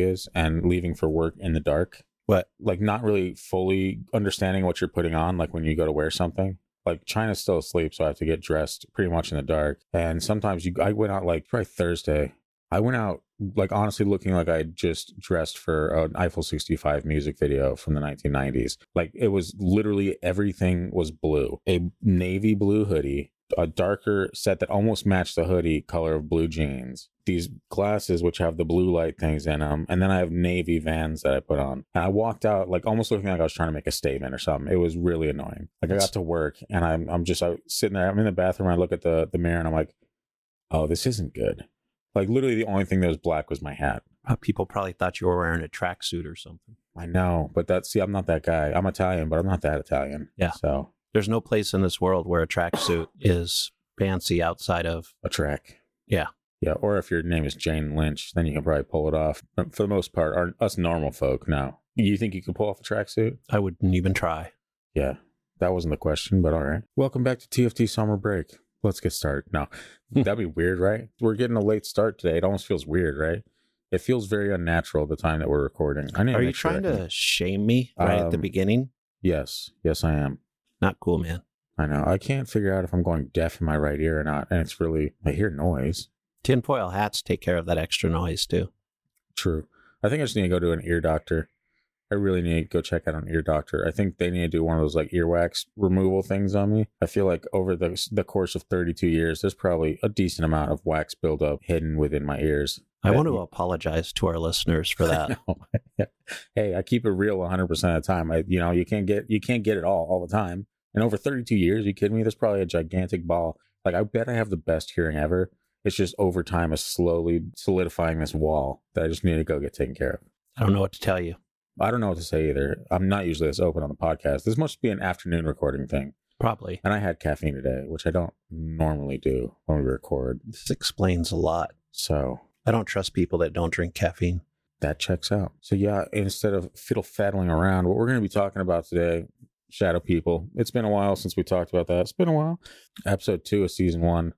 is and leaving for work in the dark. but Like not really fully understanding what you're putting on, like when you go to wear something. Like China's still asleep, so I have to get dressed pretty much in the dark. And sometimes you I went out like probably Thursday. I went out like honestly looking like I just dressed for an Eiffel 65 music video from the 1990s. Like it was literally everything was blue. A navy blue hoodie, a darker set that almost matched the hoodie color of blue jeans. These glasses which have the blue light things in them, and then I have navy vans that I put on. And I walked out like almost looking like I was trying to make a statement or something. It was really annoying. Like I got to work and I'm I'm just I, sitting there. I'm in the bathroom. I look at the the mirror and I'm like, oh, this isn't good. Like literally, the only thing that was black was my hat. Uh, People probably thought you were wearing a tracksuit or something. I know, but that's see, I'm not that guy. I'm Italian, but I'm not that Italian. Yeah. So There's no place in this world where a tracksuit is fancy outside of a track. Yeah. Yeah. Or if your name is Jane Lynch, then you can probably pull it off. But for the most part, our, us normal folk, no. You think you can pull off a tracksuit? I wouldn't even try. Yeah. That wasn't the question, but all right. Welcome back to TFD Summer Break. Let's get started. Now, that'd be weird, right? We're getting a late start today. It almost feels weird, right? It feels very unnatural the time that we're recording. I need Are you make sure trying to shame me right at the Um, beginning? Yes. Yes, I am. Not cool, man. I know. I can't figure out if I'm going deaf in my right ear or not. And it's really, I hear noise. Tinfoil hats take care of that extra noise too. True. I think I just need to go to an ear doctor. I really need to go check out an ear doctor. I think they need to do one of those like earwax removal things on me. I feel like over the the course of 32 years, there's probably a decent amount of wax buildup hidden within my ears. I want to apologize to our listeners for that. Hey, I keep it real 100% of the time. I, you know, you can't get you can't get it all all the time. And over 32 years, you kidding me? There's probably a gigantic ball. Like I bet I have the best hearing ever. It's just over time is slowly solidifying this wall that I just need to go get taken care of. I don't know what to tell you. I don't know what to say either. I'm not usually this open on the podcast. This must be an afternoon recording thing. Probably. And I had caffeine today, which I don't normally do when we record. This explains a lot. So I don't trust people that don't drink caffeine. that checks out. So yeah, instead of fiddle faddling around, what we're going to be talking about today, Shadow People. It's been a while since we talked about that. It's been a while. Episode two of season one.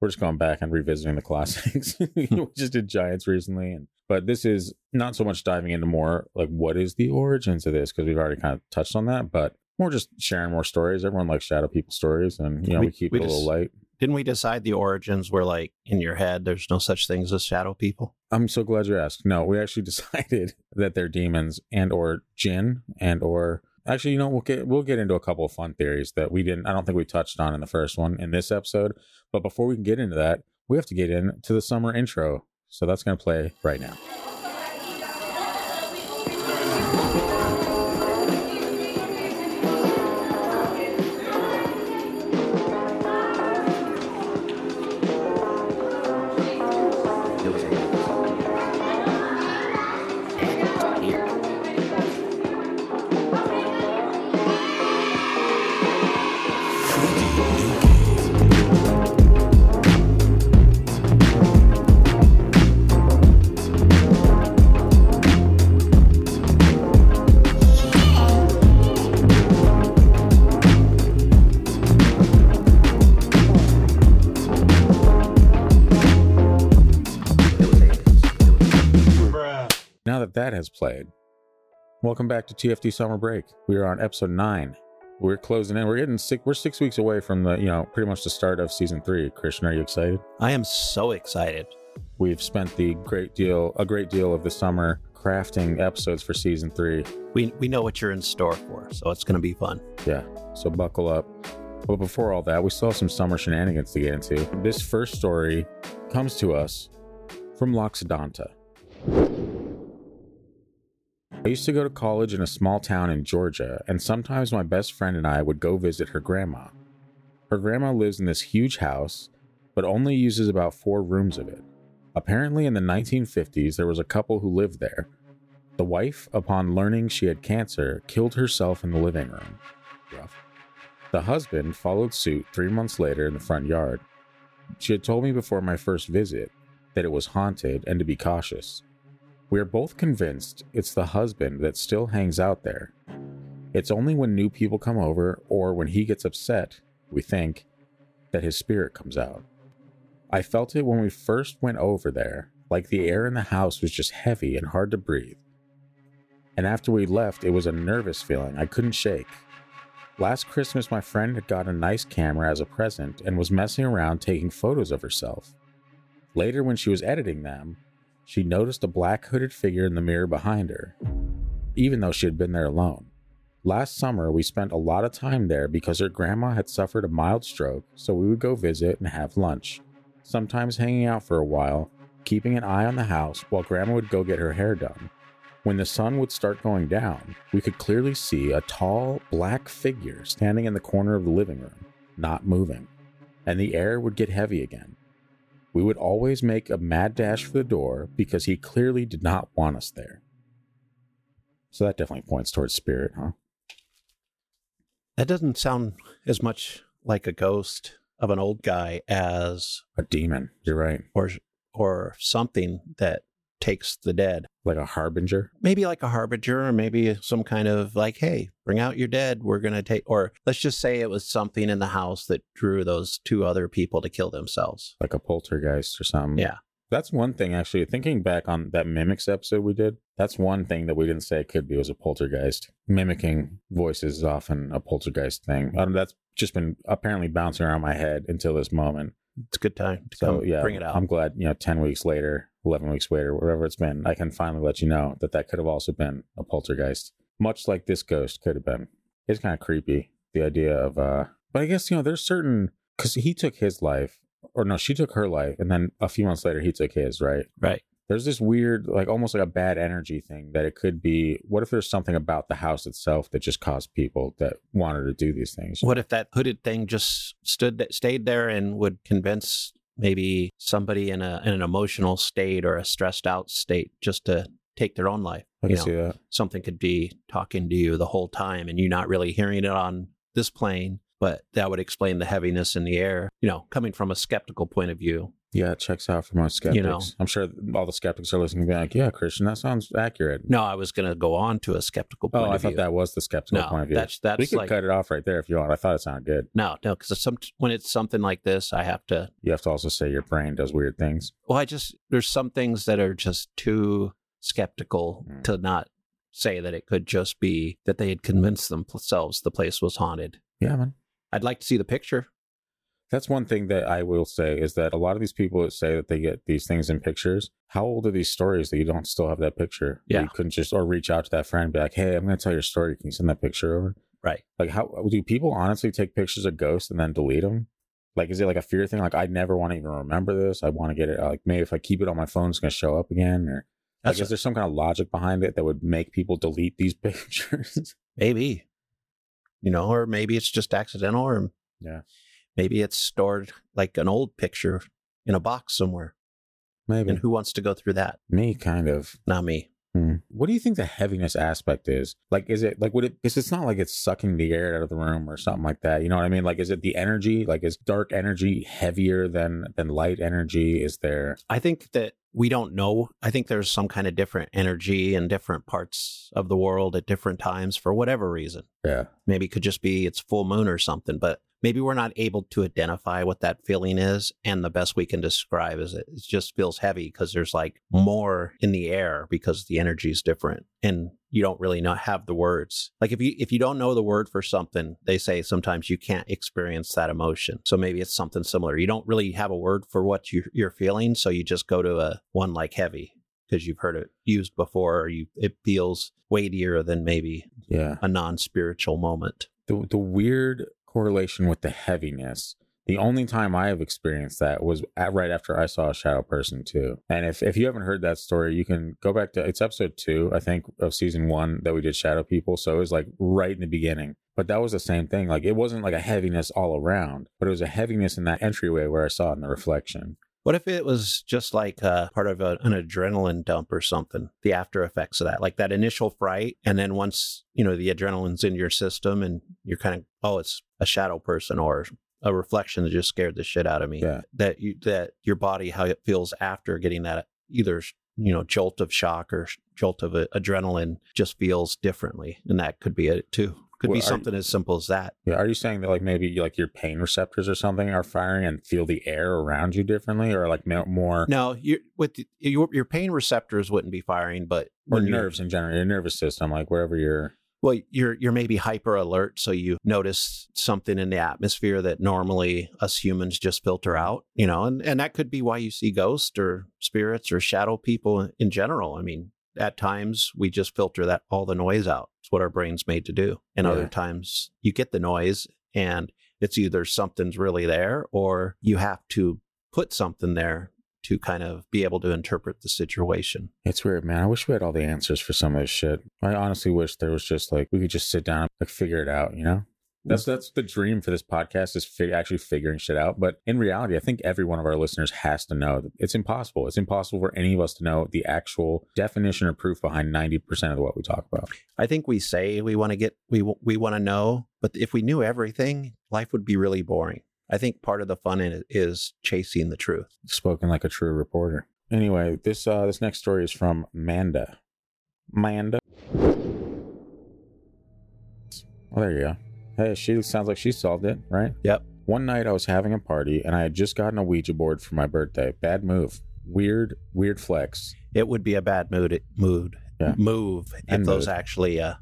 We're just going back and revisiting the classics. we hmm. just did Giants recently, and but this is not so much diving into more like what is the origins of this because we've already kind of touched on that, but more just sharing more stories. Everyone likes Shadow People stories, and you know we, We- keep we it a little light. Didn't we decide the origins were like in your head? There's no such things as shadow people. I'm so glad you asked. No, we actually decided that they're demons and or jinn and or actually, you know, we'll get we'll get into a couple of fun theories that we didn't I don't think we touched on in the first one in this episode. But before we can get into that, we have to get into the summer intro. So that's gonna play right. Now welcome back to TFD Summer Break. We are on episode nine. We're closing in. We're getting six. We're six weeks away from the, you know, pretty much the start of season three. Christian, are you excited? I am so excited. We've spent the great deal, a great deal of the summer crafting episodes for season three. We we know what you're in store for, so it's going to be fun. Yeah, so buckle up. But before all that, we still have some summer shenanigans to get into. This first story comes to us from Loxodonta. I used to go to college in a small town in Georgia, and sometimes my best friend and I would go visit her grandma. Her grandma lives in this huge house, but only uses about four rooms of it. Apparently, in the 1950s, there was a couple who lived there. The wife, upon learning she had cancer, killed herself in the living room. Rough. The husband followed suit three months later in the front yard. She had told me before my first visit that it was haunted and to be cautious. We are both convinced it's the husband that still hangs out there. It's only when new people come over or when he gets upset, we think, that his spirit comes out. I felt it when we first went over there, like the air in the house was just heavy and hard to breathe. And after we left, it was a nervous feeling I couldn't shake. Last Christmas, my friend had got a nice camera as a present and was messing around taking photos of herself. Later, when she was editing them, she noticed a black hooded figure in the mirror behind her, even though she had been there alone. Last summer, we spent a lot of time there because her grandma had suffered a mild stroke, so we would go visit and have lunch, sometimes hanging out for a while, keeping an eye on the house while grandma would go get her hair done. When the sun would start going down, we could clearly see a tall, black figure standing in the corner of the living room, not moving, and the air would get heavy again. We would always make a mad dash for the door because he clearly did not want us there. So that definitely points towards spirit, huh? That doesn't sound as much like a ghost of an old guy as A demon. You're right. or or something that takes the dead. Like a harbinger. Maybe like a harbinger, or maybe some kind of like, hey, bring out your dead. We're gonna take, or let's just say it was something in the house that drew those two other people to kill themselves. like a poltergeist or something. Yeah. That's one thing, actually. Thinking back on that Mimics episode we did, that's one thing that we didn't say it could be was a poltergeist. Mimicking voices is often a poltergeist thing. Um, that's just been apparently bouncing around my head until this moment. It's a good time to So, come yeah, bring it out. I'm glad, you know, 10 weeks later, 11 weeks later, wherever it's been, I can finally let you know that that could have also been a poltergeist. Much like this ghost could have been. It's kind of creepy, the idea of, uh, but I guess, you know, there's certain, because he took his life, or no, she took her life, and then a few months later, he took his, right? right. There's this weird, like almost like a bad energy thing that it could be. What if there's something about the house itself that just caused people that wanted to do these things? What if that hooded thing just stood, that stayed there, and would convince maybe somebody in a in an emotional state or a stressed out state just to take their own life? I you know, see that. something could be talking to you the whole time and you not really hearing it on this plane, but that would explain the heaviness in the air, you know, coming from a skeptical point of view. Yeah, it checks out for most skeptics. You know. I'm sure all the skeptics are listening and be like, yeah, Christian, that sounds accurate. No, I was going to go on to a skeptical point Oh, I thought view. that was the skeptical no, point of view. that's we that's could like cut it off right there if you want. I thought it sounded good. no, no, because some when it's something like this, I have to. You have to also say your brain does weird things. Well, I just there's some things that are just too skeptical Mm. to not say that it could just be that they had convinced themselves the place was haunted. Yeah, man. I'd like to see the picture. That's one thing that I will say is that a lot of these people that say that they get these things in pictures, how old are these stories that you don't still have that picture? Yeah. You couldn't just, or reach out to that friend and be like, hey, I'm going to tell your story. Can you send that picture over? Right. Like, how do people honestly take pictures of ghosts and then delete them? Like, is it like a fear thing? Like, I never want to even remember this. I want to get it. Uh, like, maybe if I keep it on my phone, it's going to show up again. Or, That's like, is there some kind of logic behind it that would make people delete these pictures? Maybe. You know, or maybe it's just accidental, or Yeah. Maybe it's stored like an old picture in a box somewhere. maybe. And who wants to go through that? Me, kind of. Not me. Hmm. What do you think the heaviness aspect is? Like, is it like would it? Because it's not like it's sucking the air out of the room or something like that. You know what I mean? Like, is it the energy? Like, is dark energy heavier than than light energy? Is there? I think that we don't know. I think there's some kind of different energy in different parts of the world at different times for whatever reason. Yeah, Maybe it could just be it's full moon or something, but maybe we're not able to identify what that feeling is. And the best we can describe is it, it just feels heavy because there's like more in the air because the energy is different. And you don't really not have the words. Like if you if you don't know the word for something, they say sometimes you can't experience that emotion. So maybe it's something similar. You don't really have a word for what you, you're feeling, so you just go to a one like heavy because you've heard it used before. Or you it feels weightier than maybe yeah. a non spiritual moment. The the weird correlation with the heaviness. The only time I have experienced that was at, right after I saw a shadow person too. And if, if you haven't heard that story, you can go back to it's episode two, I think, of season one that we did shadow people. So it was like right in the beginning. But that was the same thing. Like it wasn't like a heaviness all around, but it was a heaviness in that entryway where I saw it in the reflection. What if it was just like uh, part of a, an adrenaline dump or something? The after effects of that, like that initial fright, and then once you know the adrenaline's in your system, and you're kind of oh, it's a shadow person or a reflection that just scared the shit out of me. Yeah. That you that your body how it feels after getting that either you know jolt of shock or jolt of adrenaline just feels differently, and that could be it too. Could Well, be something as simple as that. Yeah, are you saying that like maybe like your pain receptors or something are firing and feel the air around you differently, or like more No, you with the, your your pain receptors wouldn't be firing, but or nerves in general, your nervous system, like wherever you're. Well, you're you're maybe hyper alert, so you notice something in the atmosphere that normally us humans just filter out, you know, and and that could be why you see ghosts or spirits or shadow people in general. I mean, at times we just filter that all the noise out. It's what our brain's made to do. And Yeah. other times you get the noise and it's either something's really there or you have to put something there to kind of be able to interpret the situation. It's weird, man. I wish we had all the answers for some of this shit. I honestly wish there was just like we could just sit down and like figure it out. You know, that's that's the dream for this podcast is actually figuring shit out. But in reality, I think every one of our listeners has to know that it's impossible. It's impossible for any of us to know the actual definition or proof behind ninety percent of what we talk about. I think we say we want to get we we want to know, but if we knew everything, life would be really boring. I think part of the fun in it is chasing the truth. Spoken like a true reporter. Anyway, this uh this next story is from Manda. Manda. Oh, there you go. Hey, she sounds like she solved it, right? Yep. One night I was having a party and I had just gotten a Ouija board for my birthday. Bad move. Weird, weird flex. It would be a bad mood mood Yeah. move if And those mood. actually uh,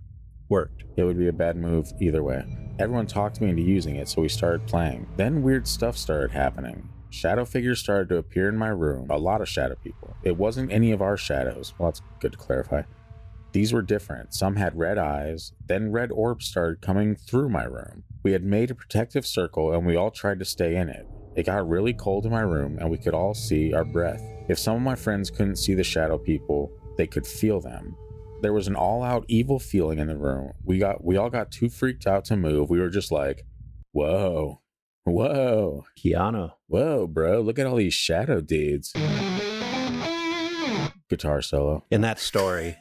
worked. It would be a bad move either way. Everyone talked me into using it, so we started playing. Then weird stuff started happening. Shadow figures started to appear in my room. A lot of shadow people. It wasn't any of our shadows. Well, that's good to clarify. These were different. Some had red eyes. Then red orbs started coming through my room. We had made a protective circle and we all tried to stay in it. It got really cold in my room and we could all see our breath. If some of my friends couldn't see the shadow people, they could feel them. There was an all-out evil feeling in the room. We got we all got too freaked out to move. We were just like, "Whoa. Whoa. Keanu. Whoa, bro. Look at all these shadow dudes." Guitar solo. In that story,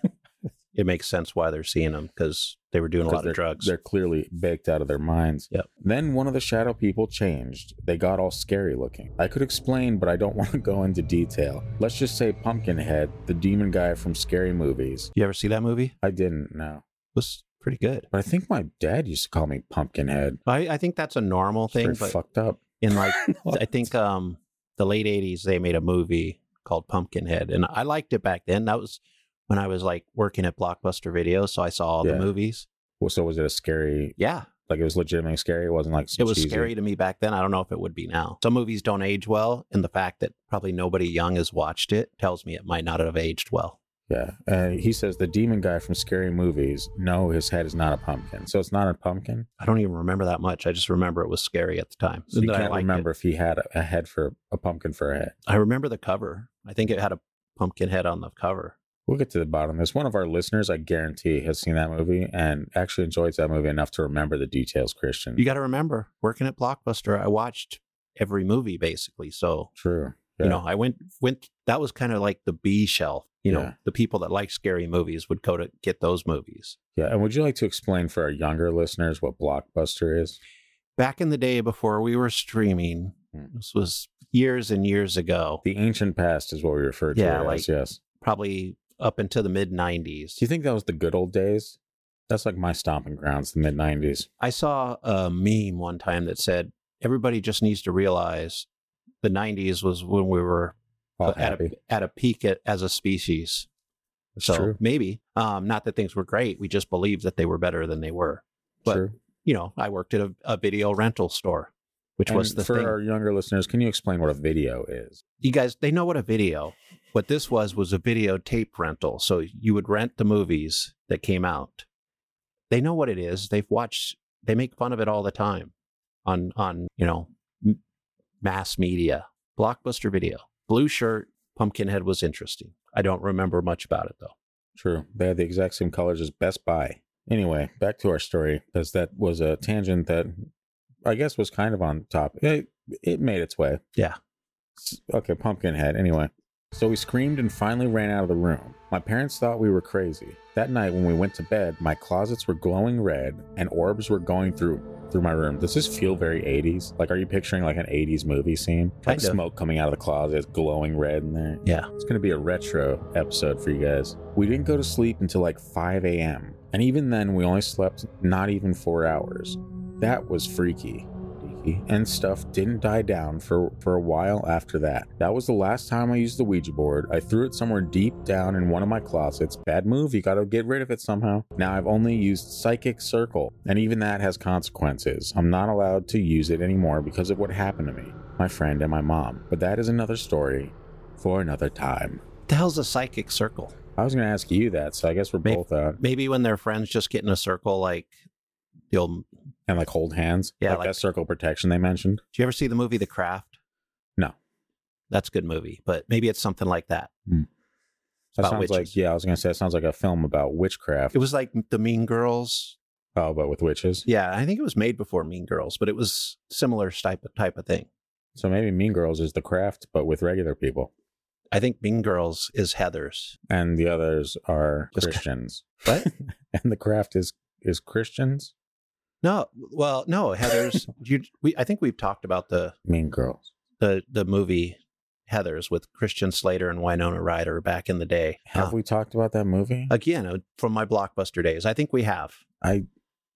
it makes sense why they're seeing them because they were doing a lot of drugs. They're clearly baked out of their minds. Yep. Then one of the shadow people changed. They got all scary looking. I could explain, but I don't want to go into detail. Let's just say Pumpkinhead, the demon guy from scary movies. You ever see that movie? I didn't no. It was pretty good. But I think my dad used to call me Pumpkinhead. I, I think that's a normal thing, but fucked up. in like I think um the late '80s they made a movie called Pumpkinhead, and I liked it back then. That was when I was like working at Blockbuster Video, so I saw all Yeah. the movies. Well, so was it a scary? Yeah, Like it was legitimately scary. It wasn't like it was cheesy- scary to me back then. I don't know if it would be now. Some movies don't age well, and the fact that probably nobody young has watched it tells me it might not have aged well. Yeah. Uh, he says the demon guy from scary movies. No, his head is not a pumpkin. So it's not a pumpkin. I don't even remember that much. I just remember it was scary at the time. So you and that I can't liked it. remember if he had a, a head for a pumpkin for a head. I remember the cover. I think it had a pumpkin head on the cover. We'll get to the bottom of this. One of our listeners, I guarantee, has seen that movie and actually enjoys that movie enough to remember the details. Christian, You got to remember, working at Blockbuster, I watched every movie basically. So true. you know, I went went. That was kind of like the B shelf. You know, the people that like scary movies would go to get those movies. yeah. And would you like to explain for our younger listeners what Blockbuster is? Back in the day before we were streaming, Hmm. this was years and years ago, The ancient past is what we refer to Yeah, it like- as. Yes. probably up into the mid '90s. Do you think that was the good old days? That's like my stomping grounds, the mid '90s. I saw a meme one time that said everybody just needs to realize the '90s was when we were All at happy. a, at a peak at, as a species. It's so true. maybe, um, not that things were great. We just believed that they were better than they were. but- True. You know, I worked at a, a video rental store, which was the for thing. our younger listeners, can you explain what a video is? you guys, they know what a video. What this was was a videotape rental. So you would rent the movies that came out. They know what it is. They've watched. They make fun of it all the time on on you know m- mass media. Blockbuster Video, blue shirt, Pumpkinhead was interesting. I don't remember much about it though. True. They had the exact same colors as Best Buy. Anyway, back to our story, because that was a tangent that I guess was kind of on top. It, it made its way. Yeah. Okay, Pumpkinhead. Anyway, So we screamed and finally ran out of the room. My parents thought we were crazy. That night when we went to bed, my closets were glowing red and orbs were going through through my room. Does this feel very 80s? Like are you picturing like an 80s movie scene? Like Kind of. smoke coming out of the closet, glowing red in there. Yeah. It's going to be a retro episode for you guys. We didn't go to sleep until like 5 a.m. And even then, we only slept not even four hours. That was freaky. And stuff didn't die down for, for a while after that. That was the last time I used the Ouija board. I threw it somewhere deep down in one of my closets. Bad move, you gotta get rid of it somehow. Now I've only used Psychic Circle, and even that has consequences. I'm not allowed to use it anymore because of what happened to me, my friend, and my mom. But that is another story for another time. the hell's a psychic circle? I was going to ask you that, so I guess we're Maybe- both out Maybe when their friends just get in a circle, like the old. And like hold hands. Yeah, like, like- that circle protection they mentioned. Do you ever see the movie The Craft? No. That's a good movie, but maybe it's something like that. Hmm. That about sounds like yeah. I was going to say it sounds like a film about witchcraft. It was like the Mean Girls. oh, but with witches. Yeah, I think it was made before Mean Girls, but it was similar type of type of thing. So maybe Mean Girls is the craft, but with regular people, I think Mean Girls is Heather's. and the others are Just- Christians. What? and the craft is is Christians. No, well, no, Heather's. you, we, I think we've talked about the Mean Girls. the the movie Heather's with Christian Slater and Winona Ryder back in the day. Have we talked about that movie? again uh, from my blockbuster days? I think we have, I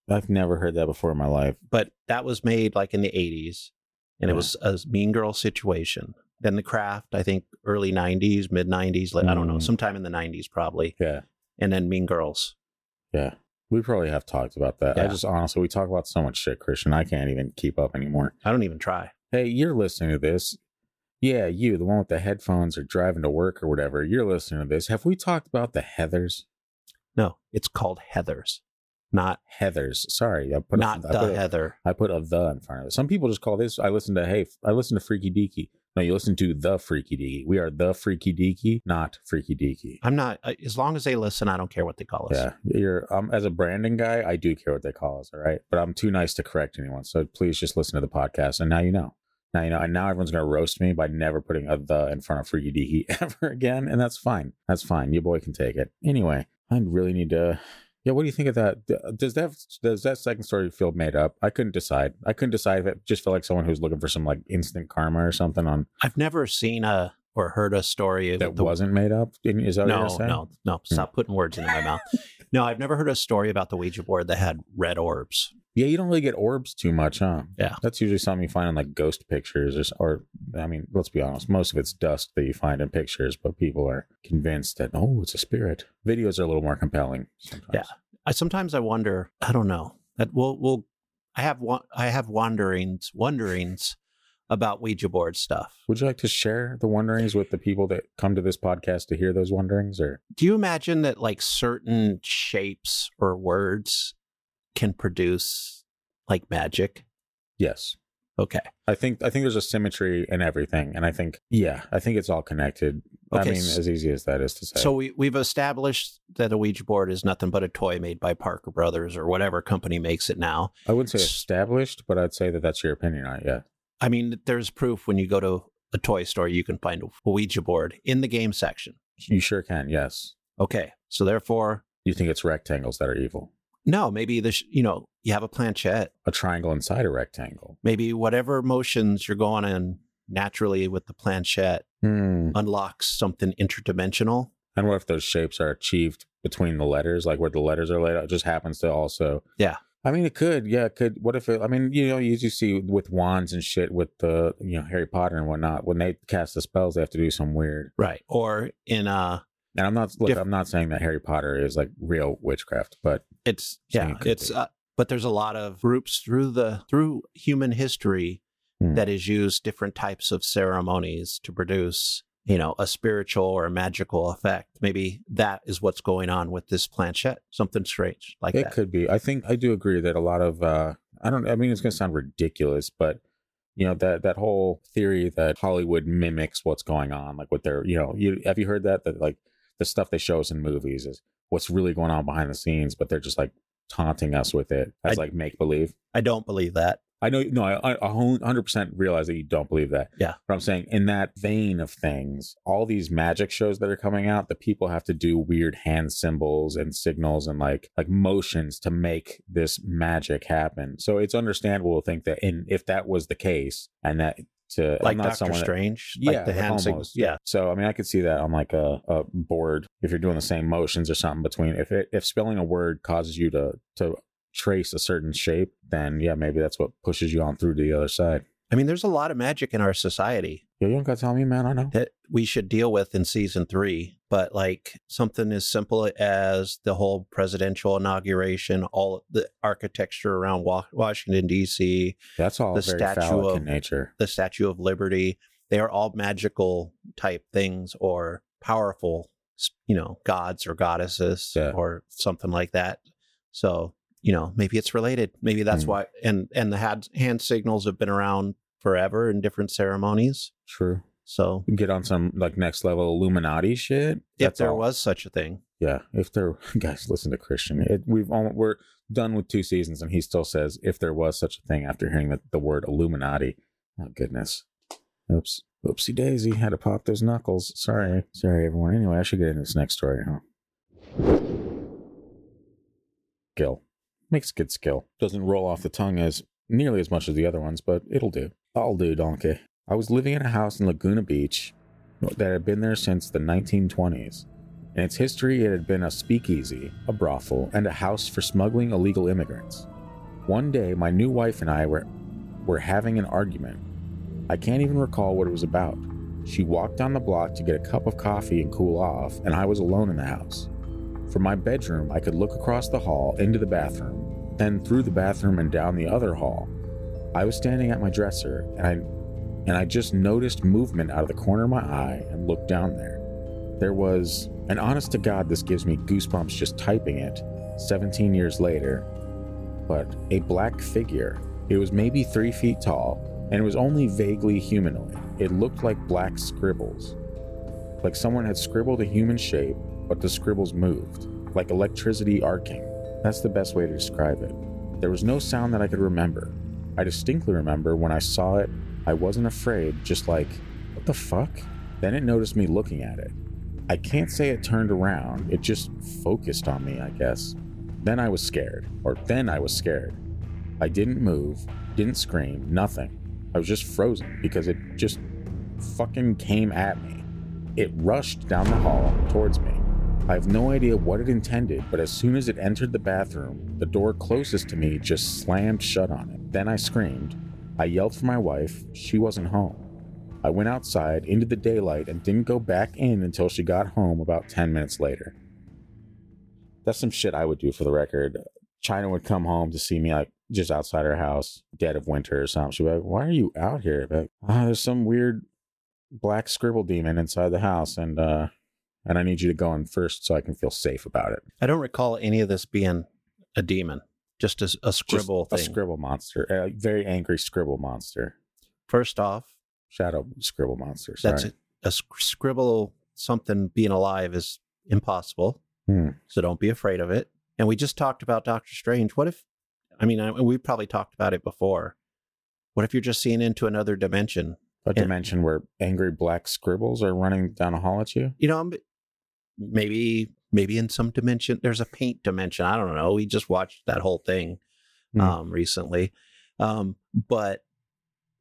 I've never heard that before in my life. but that was made like in the '80s, and it was a Mean Girl situation. Then The Craft, I think early '90s, mid '90s, like, I don't know, Mm. sometime in the '90s probably, Yeah, and then Mean Girls. yeah. We probably have talked about that. I just honestly, we talk about so much shit, Christian. I can't even keep up anymore. I don't even try. Hey, you're listening to this. Yeah, you, the one with the headphones or driving to work or whatever, you're listening to this. Have we talked about the Heathers? No, it's called Heather's, not Heathers. Sorry, I put not a, I the put a- Heather. I put a the in front of it. Some people just call this. I listen to hey, I listen to Freaky Deaky. No, you listen to the Freaky Deaky. We are the Freaky Deaky, not Freaky Deaky. I'm not. uh, As long as they listen, I don't care what they call us. Yeah, you're um as a branding guy, I do care what they call us, all right. But I'm too nice to correct anyone, so please just listen to the podcast. And now you know. Now you know, and now everyone's gonna roast me by never putting a the in front of Freaky Deaky ever again, and that's fine. That's fine. Your boy can take it. Anyway, I really need to. Yeah, what do you think of that? Uh, does that does that second story feel made up? I couldn't decide. I couldn't decide if it just felt like someone who's looking for some like instant karma or something on I've never seen a or heard a story that the- wasn't made up. Is that what no, you're saying? no, no. Hmm. Stop putting words into my mouth. No, I've never heard a story about the Ouija board that had red orbs. Yeah, you don't really get orbs too much, huh? Yeah. That's usually something you find in like ghost pictures or, or I mean, let's be honest, most of it's dust that you find in pictures, but people are convinced that, oh, it's a spirit. Videos are a little more compelling. Sometimes. Yeah. I sometimes I wonder. I don't know that we'll we'll. I have one. I have wanderings, wonderings about Ouija board stuff. Would you like to share the wonderings with the people that come to this podcast to hear those wonderings or? Do you imagine that like certain shapes or words can produce like magic? Yes. Okay. I think I think there's a symmetry in everything, and I think yeah, I think it's all connected. I Okay, mean, s- as easy as that is to say. So we, we've established that a Ouija board is nothing but a toy made by Parker Brothers or whatever company makes it now. I wouldn't say established, but I'd say that that's your opinion on it. Yeah. I mean, there's proof when you go to a toy store, you can find a Ouija board in the game section. You sure can. Yes. Okay. So therefore, You think it's rectangles that are evil? no, maybe this, you know, you have a planchette, A triangle inside a rectangle. maybe whatever motions you're going in naturally with the planchette Hmm. unlocks something interdimensional. And what if those shapes are achieved between the letters, like where the letters are laid out? It just happens to also. Yeah. I mean, it could. Yeah, it could. What if it? I mean, you know, you usually see with wands and shit with the you know Harry Potter and whatnot. When they cast the spells, they have to do some weird. Right. Or in uh And I'm not look. Diff- I'm not saying that Harry Potter is like real witchcraft, but it's yeah, it it's uh, but there's a lot of groups through the through human history Hmm. that has used different types of ceremonies to produce you know a spiritual or a magical effect maybe that is what's going on with this planchette something strange like it that could be. I think I do agree that a lot of. uh I don't. I mean, it's going to sound ridiculous, but you know that that whole theory that Hollywood mimics what's going on, like with their, you know, you have you heard that that like the stuff they show us in movies is what's really going on behind the scenes, but they're just like taunting us with it as I- like make believe. i don't believe that I know, no, I, I 100% realize that you don't believe that. Yeah. But I'm saying, in that vein of things, all these magic shows that are coming out, the people have to do weird hand symbols and signals and like like motions to make this magic happen. So it's understandable to think that, in if that was the case, and that to like not Doctor someone that- Strange, yeah, like the hand almost. signals. Yeah, So I mean, I could see that on like a, a board if you're doing the same motions or something between. If it, if spelling a word causes you to to trace a certain shape, then yeah, maybe that's what pushes you on through to the other side. I mean, there's a lot of magic in our society Yeah, you don't gotta tell me, man. I know. that we should deal with in season three. But like something as simple as the whole presidential inauguration, all the architecture around Wa- Washington D.C., That's all the statue of- in nature. the Statue of Liberty, they are all magical type things or powerful, you know, gods or goddesses Yeah. or something like that. So, you know, maybe it's related. Maybe that's Hmm. why. And and the hand hand signals have been around forever in different ceremonies. True. So, Get on some like next level Illuminati shit. if there all. was such a thing, Yeah, if there, guys, listen to Christian. It, we've all, we're done with two seasons, and he still says if there was such a thing after hearing the, the word Illuminati. Oh goodness, oops, oopsie daisy, had to pop those knuckles. Sorry, sorry everyone. Anyway, I should get into this next story, huh? Skill makes a good skill. Doesn't roll off the tongue as nearly as much as the other ones, but it'll do. I'll do, donkey. I was living in a house in Laguna Beach that had been there since the 1920s. In its history, it had been a speakeasy, a brothel, and a house for smuggling illegal immigrants. One day, my new wife and I were, were having an argument. I can't even recall what it was about. She walked down the block to get a cup of coffee and cool off, and I was alone in the house. From my bedroom, I could look across the hall into the bathroom, then through the bathroom and down the other hall. I was standing at my dresser, and I, and I just noticed movement out of the corner of my eye and looked down there. There was, and honest to God, this gives me goosebumps just typing it 17 years later, but a black figure. It was maybe three feet tall, and it was only vaguely humanoid. It looked like black scribbles. Like someone had scribbled a human shape, but the scribbles moved, like electricity arcing. That's the best way to describe it. There was no sound that I could remember. I distinctly remember when I saw it, I wasn't afraid, just like, what the fuck? Then it noticed me looking at it. I can't say it turned around, it just focused on me, I guess. Then I was scared, or then I was scared. I didn't move, didn't scream, nothing. I was just frozen because it just fucking came at me. It rushed down the hall towards me. I have no idea what it intended, but as soon as it entered the bathroom, the door closest to me just slammed shut on it. Then I screamed. I yelled for my wife. She wasn't home. I went outside into the daylight and didn't go back in until she got home about 10 minutes later. That's some shit I would do for the record. China would come home to see me like just outside her house, dead of winter or something. She'd be like, Why are you out here? I'd like, ah, there's some weird black scribble demon inside the house and uh and I need you to go in first so I can feel safe about it. I don't recall any of this being a demon, just a, a Just scribble a scribble monster. A very angry scribble monster. First off, Shadow scribble monster. Sorry. that's a, a sc- scribble something being alive is impossible. Hmm. So don't be afraid of it. And we just talked about Doctor Strange. What if, I mean, I, we probably talked about it before. What if you're just seeing into another dimension? A dimension where angry black scribbles are running down a hall at you? You know, m- maybe, maybe in some dimension, there's a paint dimension. I don't know. We just watched that whole thing Hmm. um, recently. Um, but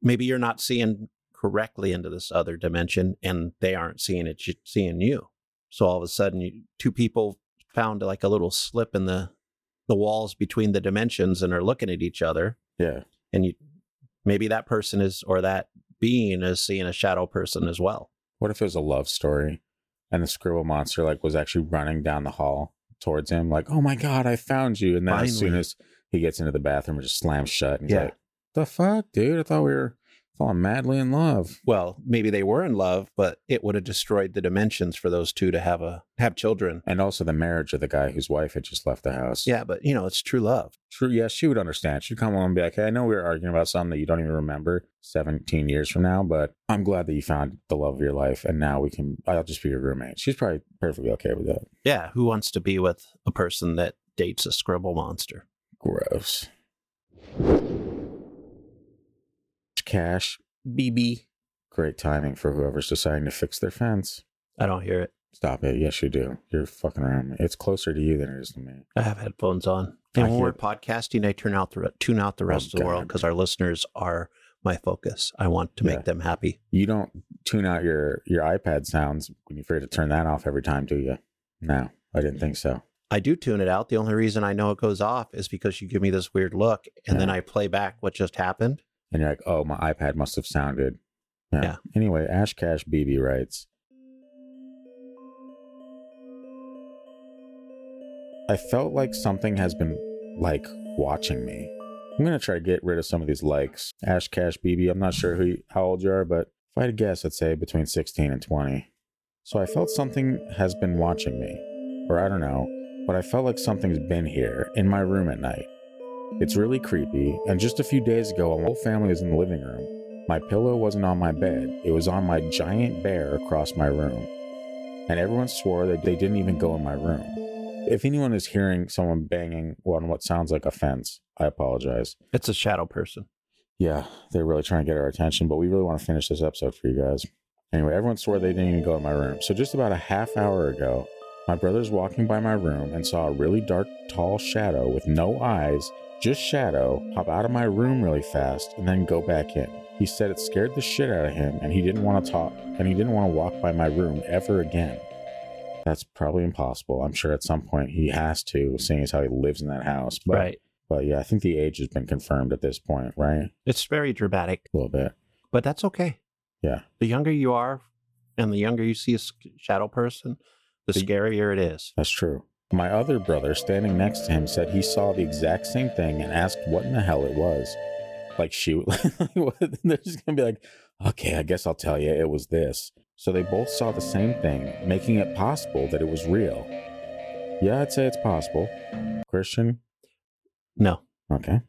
maybe you're not seeing correctly into this other dimension and they aren't seeing it, seeing you. So all of a sudden, you, two people found like a little slip in the the walls between the dimensions and are looking at each other. Yeah. And you maybe that person is or that being is seeing a shadow person as well. What if it was a love story and the scribble monster like was actually running down the hall towards him, like, oh my god, I found you. And then as soon as he gets into the bathroom, it just slams shut. And he's Yeah. like, the fuck, dude? I thought we were falling madly in love. Well, maybe they were in love, but it would have destroyed the dimensions for those two to have a have children. And also the marriage of the guy whose wife had just left the house. Yeah, but you know, it's true love. True. Yeah, she would understand. She'd come on and be like, hey, I know we were arguing about something that you don't even remember 17 years from now, but I'm glad that you found the love of your life. And now we can, I'll just be your roommate. She's probably perfectly okay with that. Yeah, who wants to be with a person that dates a scribble monster? Gross. Cash BB. Great timing for whoever's deciding to fix their fence. I don't hear it. Stop it. Yes, you do. You're fucking around me. It's closer to you than it is to me. I have headphones on. I And when we're podcasting, I turn out the re- tune out the oh, rest Oh, of the world because our listeners are my focus. I want to make them happy. You don't tune out your your iPad sounds when you forget to turn that off every time, do you? No, I didn't think so. I do tune it out. The only reason I know it goes off is because you give me this weird look, and then I play back what just happened. And you're like, oh, my iPad must have sounded. Yeah. Yeah. Anyway, Ash Cash BB writes I felt like something has been, like, watching me. I'm going to try to get rid of some of these likes. Ash Cash BB, I'm not sure who, you- how old you are, but if I had to guess, I'd say between 16 and 20. So I felt something has been watching me. Or I don't know, but I felt like something's been here in my room at night. It's really creepy, and just a few days ago, my whole family was in the living room. My pillow wasn't on my bed, it was on my giant bear across my room. And everyone swore that they didn't even go in my room. If anyone is hearing someone banging on what sounds like a fence, I apologize. It's a shadow person. Yeah, they're really trying to get our attention, but we really want to finish this episode for you guys. Anyway, everyone swore they didn't even go in my room. So just about a half hour ago, my brother's walking by my room and saw a really dark, tall shadow with no eyes, just shadow, hop out of my room really fast and then go back in. He said it scared the shit out of him and he didn't want to talk and he didn't want to walk by my room ever again. That's probably impossible. I'm sure at some point he has to, seeing as how he lives in that house. But, right. But yeah, I think the age has been confirmed at this point, right? It's very dramatic, A little bit. but that's okay. Yeah. The younger you are, and the younger you see a shadow person, the The- scarier it is. That's true. My other brother standing next to him said he saw the exact same thing and asked what in the hell it was. Like, shoot. They're just to be like, okay, I guess I'll tell you it was this. So they both saw the same thing, making it possible that it was real. Yeah, I'd say it's possible. Christian? No. Okay.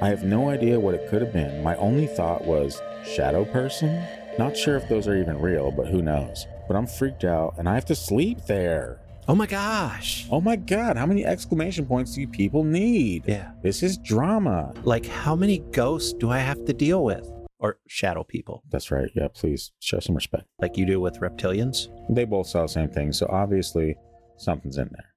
I have no idea what it could have been. My only thought was shadow person? Not sure if those are even real, but who knows. But I'm freaked out and I have to sleep there. Oh my gosh. Oh my god, how many exclamation points do you people need? Yeah. This is drama. Like, how many ghosts do I have to deal with? Or shadow people, That's right. Yeah, please show some respect. like you do with reptilians? They both saw the same thing, so obviously something's in there.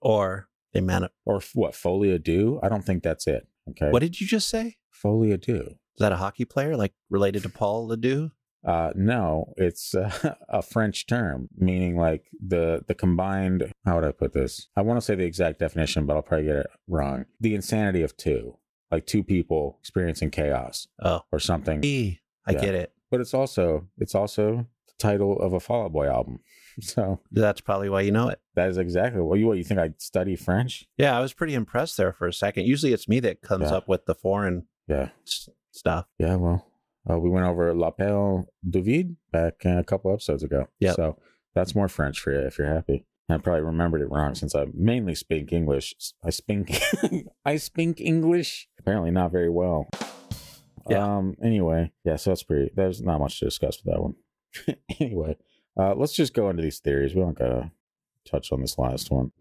Or they man. Or what, Folie à deux? I don't think that's it. Okay. What did you just say? Folie à deux? Is that a hockey player, like related to Paul Ledoux? Uh, no, it's uh, a French term meaning like the the combined. How would I put this? I want to say the exact definition, but I'll probably get it wrong. The insanity of two, like two people experiencing chaos Oh, or something. E. I Yeah. get it. But it's also it's also the title of a Fall Out Boy album. So That's probably why you know it. that is exactly what you what you think I study French? Yeah, I was pretty impressed there for a second. Usually it's me that comes Yeah. up with the foreign Yeah, s- stuff. yeah. Well, uh, we went over L'Appel du Vide back uh, a couple episodes ago. Yeah. So that's more French for you if you're happy. I probably remembered it wrong since I mainly speak English. I speak I speak English. Apparently not very well. Yeah. Um. Anyway, yeah. So that's pretty. There's not much to discuss with that one. anyway, uh, let's just go into these theories. We don't gotta touch on this last one.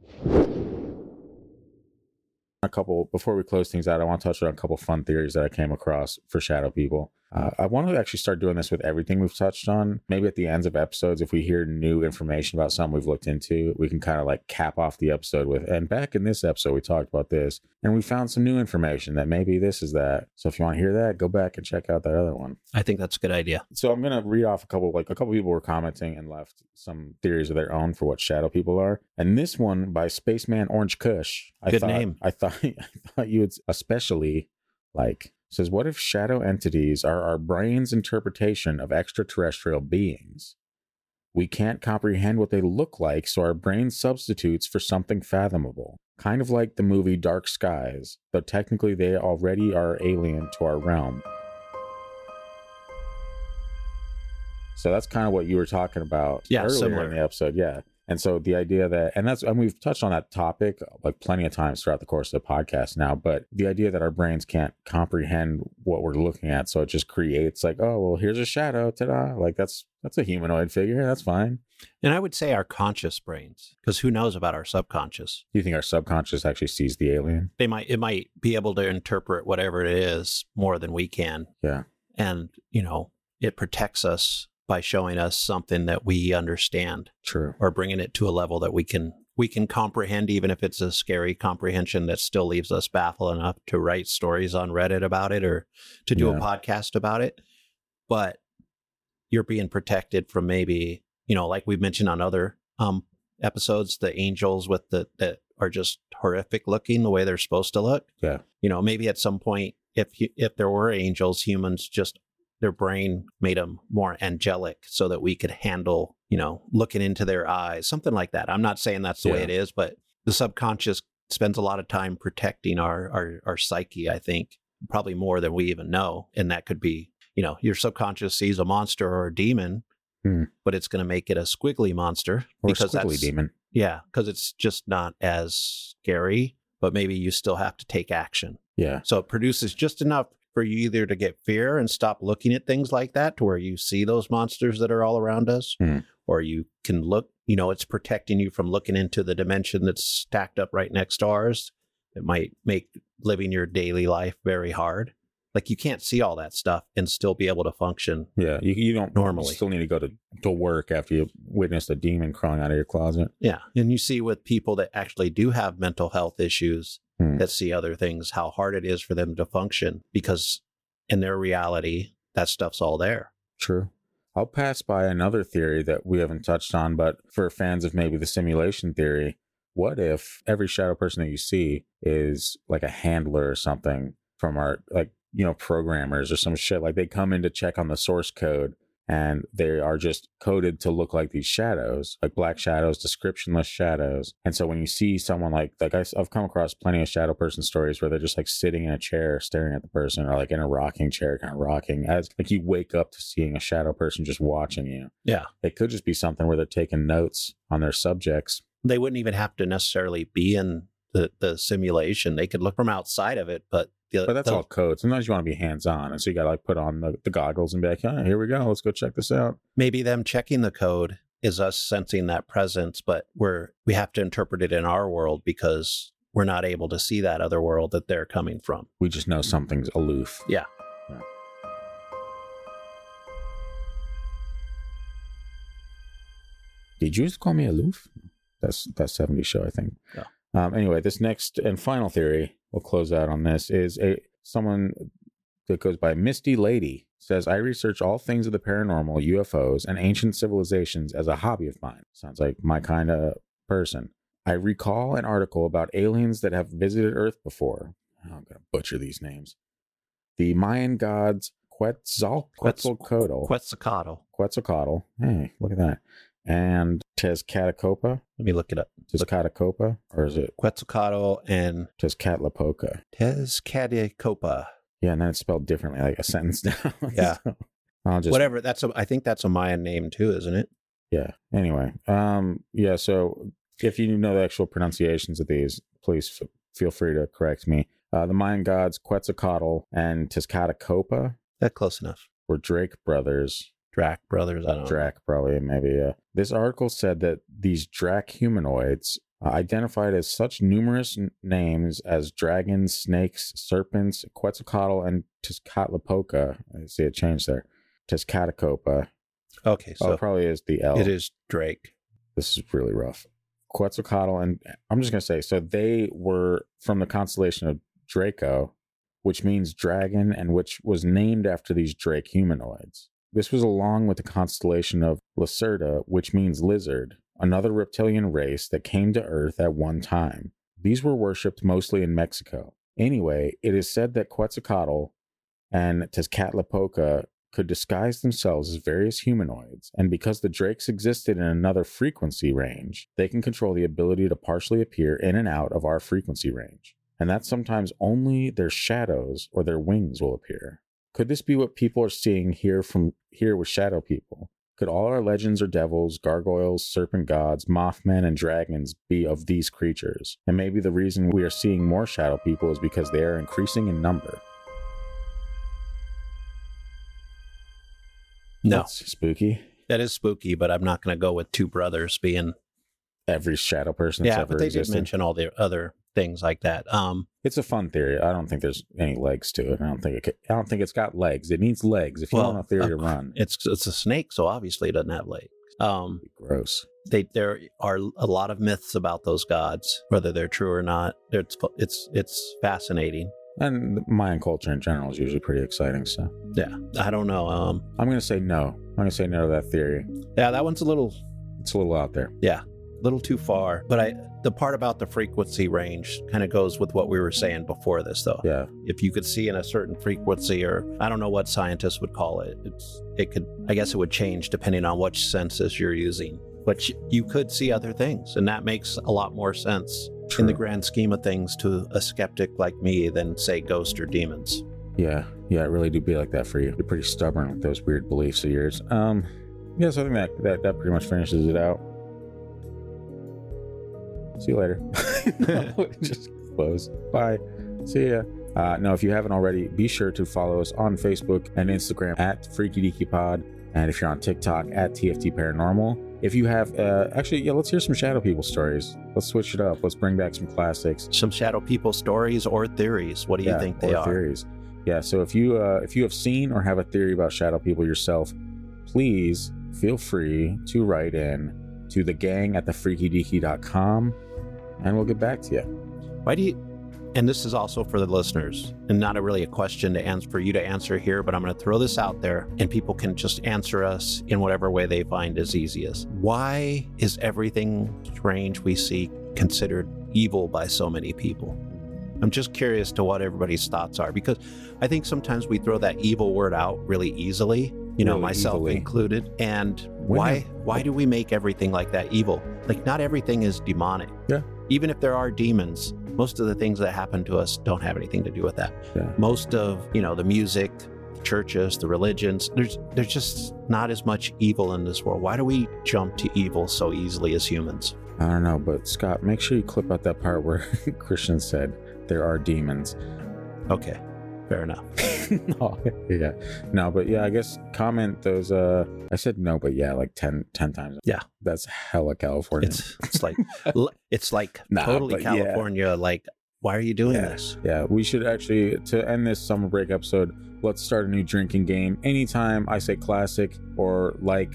A couple before we close things out. I want to touch on a couple fun theories that I came across for shadow people. Uh, I want to actually start doing this with everything we've touched on. Maybe at the ends of episodes, if we hear new information about something we've looked into, we can kind of like cap off the episode with. And back in this episode, we talked about this, and we found some new information that maybe this is that. So if you want to hear that, go back and check out that other one I think that's a good idea. so I'm gonna read off a couple like a couple people were commenting and left some theories of their own for what shadow people are. And this one by Spaceman Orange Kush. I Good thought, name. I thought I thought you would especially like says what if shadow entities are our brain's interpretation of extraterrestrial beings? We can't comprehend what they look like, so our brain substitutes for something fathomable. Kind of like the movie Dark Skies, though technically they already are alien to our realm. So that's kind of what you were talking about Yeah, earlier similar. in the episode. Yeah. And so the idea that, and that's, and we've touched on that topic like plenty of times throughout the course of the podcast now, but the idea that our brains can't comprehend what we're looking at. So it just creates like, oh, well, here's a shadow. Ta da. Like that's, that's a humanoid figure. That's fine. And I would say our conscious brains, because who knows about our subconscious? Do you think our subconscious actually sees the alien? They might it might be able to interpret whatever it is more than we can. Yeah. and you know it protects us by showing us something that we understand True. or bringing it to a level that we can we can comprehend even if it's a scary comprehension that still leaves us baffled enough to write stories on reddit about it or to do a podcast about it but you're being protected from maybe you know like we mentioned on other um episodes the angels with the that are just horrific looking the way they're supposed to look Yeah. you know maybe at some point if if there were angels humans just their brain made them more angelic so that we could handle you know looking into their eyes something like that i'm not saying that's the way it is but the subconscious spends a lot of time protecting our our, our psyche i think probably more than we even know and that could be you know your subconscious sees a monster or a demon Hmm. but it's going to make it a squiggly monster Or because squiggly that's demon. yeah because it's just not as scary but maybe you still have to take action Yeah. so it produces just enough for you either to get fear and stop looking at things like that to where you see those monsters that are all around us, Hmm. or you can look, you know, it's protecting you from looking into the dimension that's stacked up right next to ours. It might make living your daily life very hard. Like you can't see all that stuff and still be able to function. Yeah. You, you don't Normally. you still need to go to, to work after you witnessed a demon crawling out of your closet. Yeah. And you see with people that actually do have mental health issues Hmm. that see other things, how hard it is for them to function because in their reality, that stuff's all there. True. I'll pass by another theory that we haven't touched on, but for fans of maybe the simulation theory, what if every shadow person that you see is like a handler or something from our, like, you know, programmers or some shit? Like they come in to check on the source code and they are just coded to look like these shadows, like black shadows, descriptionless shadows. And so when you see someone like, like I, have come across plenty of shadow person stories where they're just like sitting in a chair staring at the person or like in a rocking chair, kind of rocking as like you wake up to seeing a shadow person just watching you. Yeah. It could just be something where they're taking notes on their subjects. They wouldn't even have to necessarily be in the, the simulation. They could look from outside of it, but the, But that's the- all code. Sometimes you want to be hands on. And so you got to like put on the, the goggles and be like, oh, here we go. Let's go check this out. maybe them checking the code is us sensing that presence, but we're we have to interpret it in our world because we're not able to see that other world that they're coming from. We just know something's aloof. Yeah. Yeah. Did you just call me aloof? That's that 70 show, I think. Yeah. Um, anyway, this next and final theory, we'll close out on this, is a someone that goes by Misty Lady says, I research all things of the paranormal, UFOs, and ancient civilizations as a hobby of mine. Sounds like my kind of person. I recall an article about aliens that have visited Earth before. Oh, I'm going to butcher these names. The Mayan gods Quetzal, Quetzalcoatl, Quetzalcoatl. Quetzalcoatl. Hey, look at that. And Tezcatlipoca, Let me look it up. Tezcatlipoca, or is it Quetzalcoatl and Tezcatlipoca? Tezcatlipoca. Yeah, and then it's spelled differently, like a sentence down. Yeah. So, I'll just Whatever. That's a. I think that's a Mayan name too, isn't it? yeah. Anyway, um, yeah. So if you know the actual pronunciations of these, please f- feel free to correct me. Uh, the Mayan gods Quetzalcoatl and Tezcatlipoca That close enough. were Drake brothers. Drac brothers. I don't know. Drac, probably, maybe. Uh, this article said that these Drac humanoids, uh, identified as such numerous n- names as dragons, snakes, serpents, Quetzalcoatl, and Tezcatlipoca. I see a change there. Tezcatlicopa. Okay, oh, so it probably is the L. it is Drake. This is really rough. Quetzalcoatl, and I'm just going to say, so they were from the constellation of Draco, which means dragon, and which was named after these Drake humanoids. This was along with the constellation of Lacerta, which means lizard, another reptilian race that came to Earth at one time. These were worshipped mostly in Mexico. Anyway, it is said that Quetzalcoatl and Tezcatlipoca could disguise themselves as various humanoids, and because the drakes existed in another frequency range, they can control the ability to partially appear in and out of our frequency range. And that sometimes only their shadows or their wings will appear. Could this be what people are seeing here from here with shadow people? Could all our legends or devils, gargoyles, serpent gods, mothmen, and dragons be of these creatures? And maybe the reason we are seeing more shadow people is because they are increasing in number. No, That's spooky. that is spooky, but I'm not going to go with two brothers being. Every shadow person that's yeah, but they existed. did mention all the other things like that. Um, It's a fun theory. I don't think there's any legs to it. I don't think it. ca- I don't think it's got legs. It needs legs if you Well, want a theory uh, to run. it's it's a snake, so obviously it doesn't have legs. Um, Gross. they there are a lot of myths about those gods, whether they're true or not. It's it's it's fascinating. And Mayan culture in general is usually pretty exciting. So Yeah, I don't know. Um, I'm going to say no. I'm going to say no to that theory. yeah, that one's a little It's a little out there. Little too far. But I the part about the frequency range kind of goes with what we were saying before this, though. Yeah. If you could see in a certain frequency, or I don't know what scientists would call it, it's it could. I guess it would change depending on which senses you're using. But you- you could see other things, and that makes a lot more sense in the grand scheme of things to a skeptic like me than say ghosts or demons. Yeah, yeah, it really do be like that for you. You're pretty stubborn with those weird beliefs of yours. Um, yeah, so I think that that, that pretty much finishes it out. See you later. No, just close. Bye. See ya. Uh, no, if you haven't already, be sure to follow us on Facebook and Instagram at Freaky Deaky Pod, and if you're on TikTok at TFD Paranormal. If you have, uh, actually, yeah, let's hear some Shadow People stories. Let's switch it up. Let's bring back some classics. Some shadow people stories or theories. What do you Yeah, think they or are? Theories. Yeah. So if you uh, if you have seen or have a theory about shadow people yourself, please feel free to write in to the gang at thefreakydeaky.com and we'll get back to you. Why do you? And this is also for the listeners, and not a really a question to answer for you to answer here, but I'm going to throw this out there, and people can just answer us in whatever way they find is easiest. Why is everything strange we see considered evil by so many people? I'm just curious to what everybody's thoughts are because I think sometimes we throw that evil word out really easily, you know, Really myself evilly. included. And When why why do we make everything like that evil? Like not everything is demonic. Yeah. Even if there are demons, most of the things that happen to us don't have anything to do with that. Yeah. Most of, you know, the music, the churches, the religions, there's there's just not as much evil in this world. Why do we jump to evil so easily as humans? I don't know, but Scott, make sure you clip out that part where Christian said there are demons. Okay. Fair enough. no, yeah. No, but yeah, I guess comment those uh I said no, but yeah, like 10, 10 times. Yeah. That's hella California. It's it's like it's like Nah, totally but yeah. California like why are you doing Yeah. this? Yeah, we should actually to end this summer break episode. Let's start a new drinking game. Anytime I say classic or like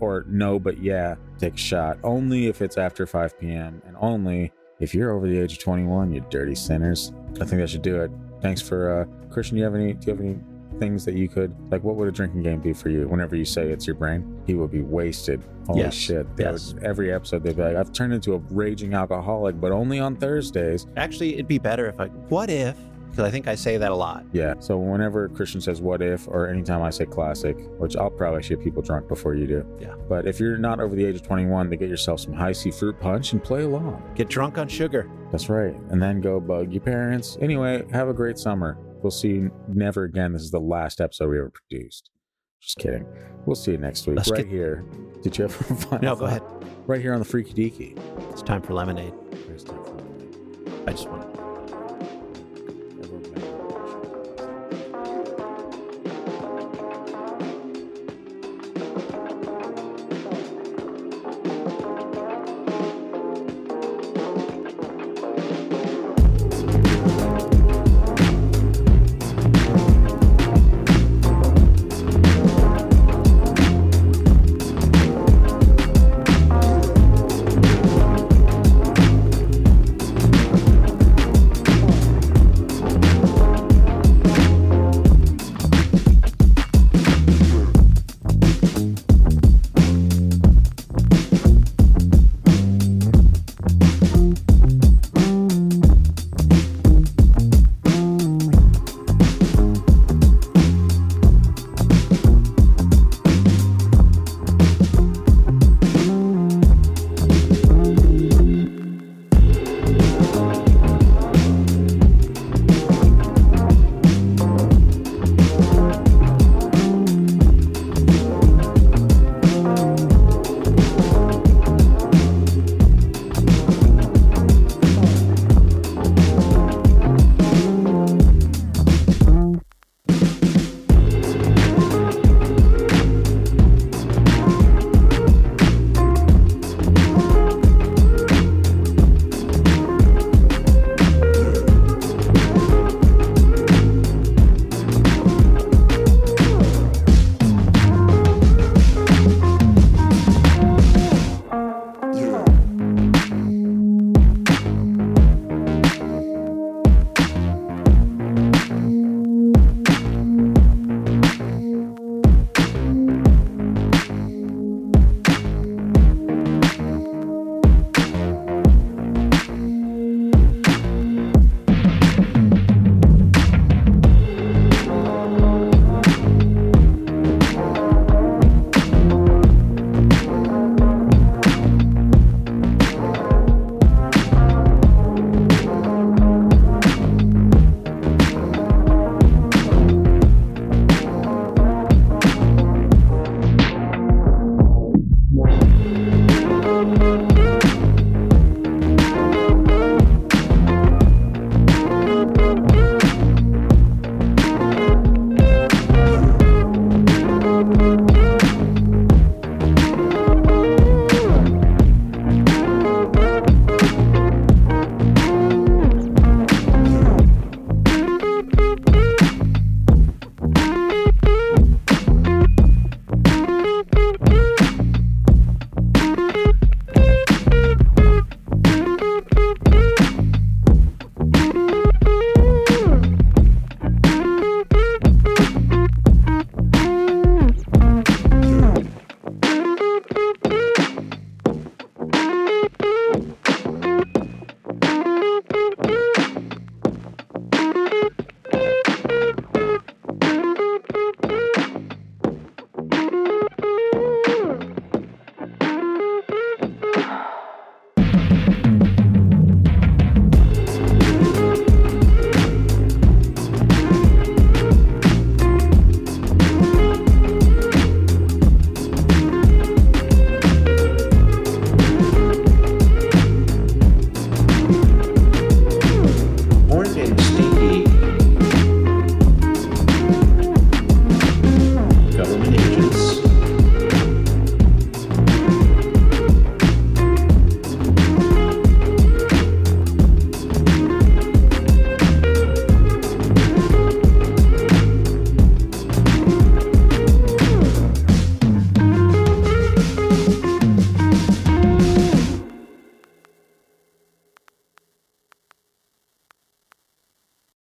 or no, but yeah, take a shot. Only if it's after 5 p.m. and only if you're over the age of 21. You dirty sinners. I think that should do it. Thanks for uh, Christian. Do you have any? Do you have any things that you could like? What would a drinking game be for you? Whenever you say it's your brain, he would be wasted. Holy Yes. shit! They Yes. would- every episode they'd be like, "I've turned into a raging alcoholic, but only on Thursdays." Actually, it'd be better if I what if because I think I say that a lot. Yeah. So whenever Christian says "what if" or anytime I say "classic," which I'll probably get people drunk before you do. Yeah. But if you're not over the age of 21, to get yourself some Hi-C fruit punch and play along. Get drunk on sugar. That's right. And then go bug your parents. Anyway, have a great summer. We'll see you never again. This is the last episode we ever produced. Just kidding. We'll see you next week. Let's right get- here. Did you have final No, go thought? ahead. Right here on the Freaky Deaky. It's time for lemonade. Here's time for- I just want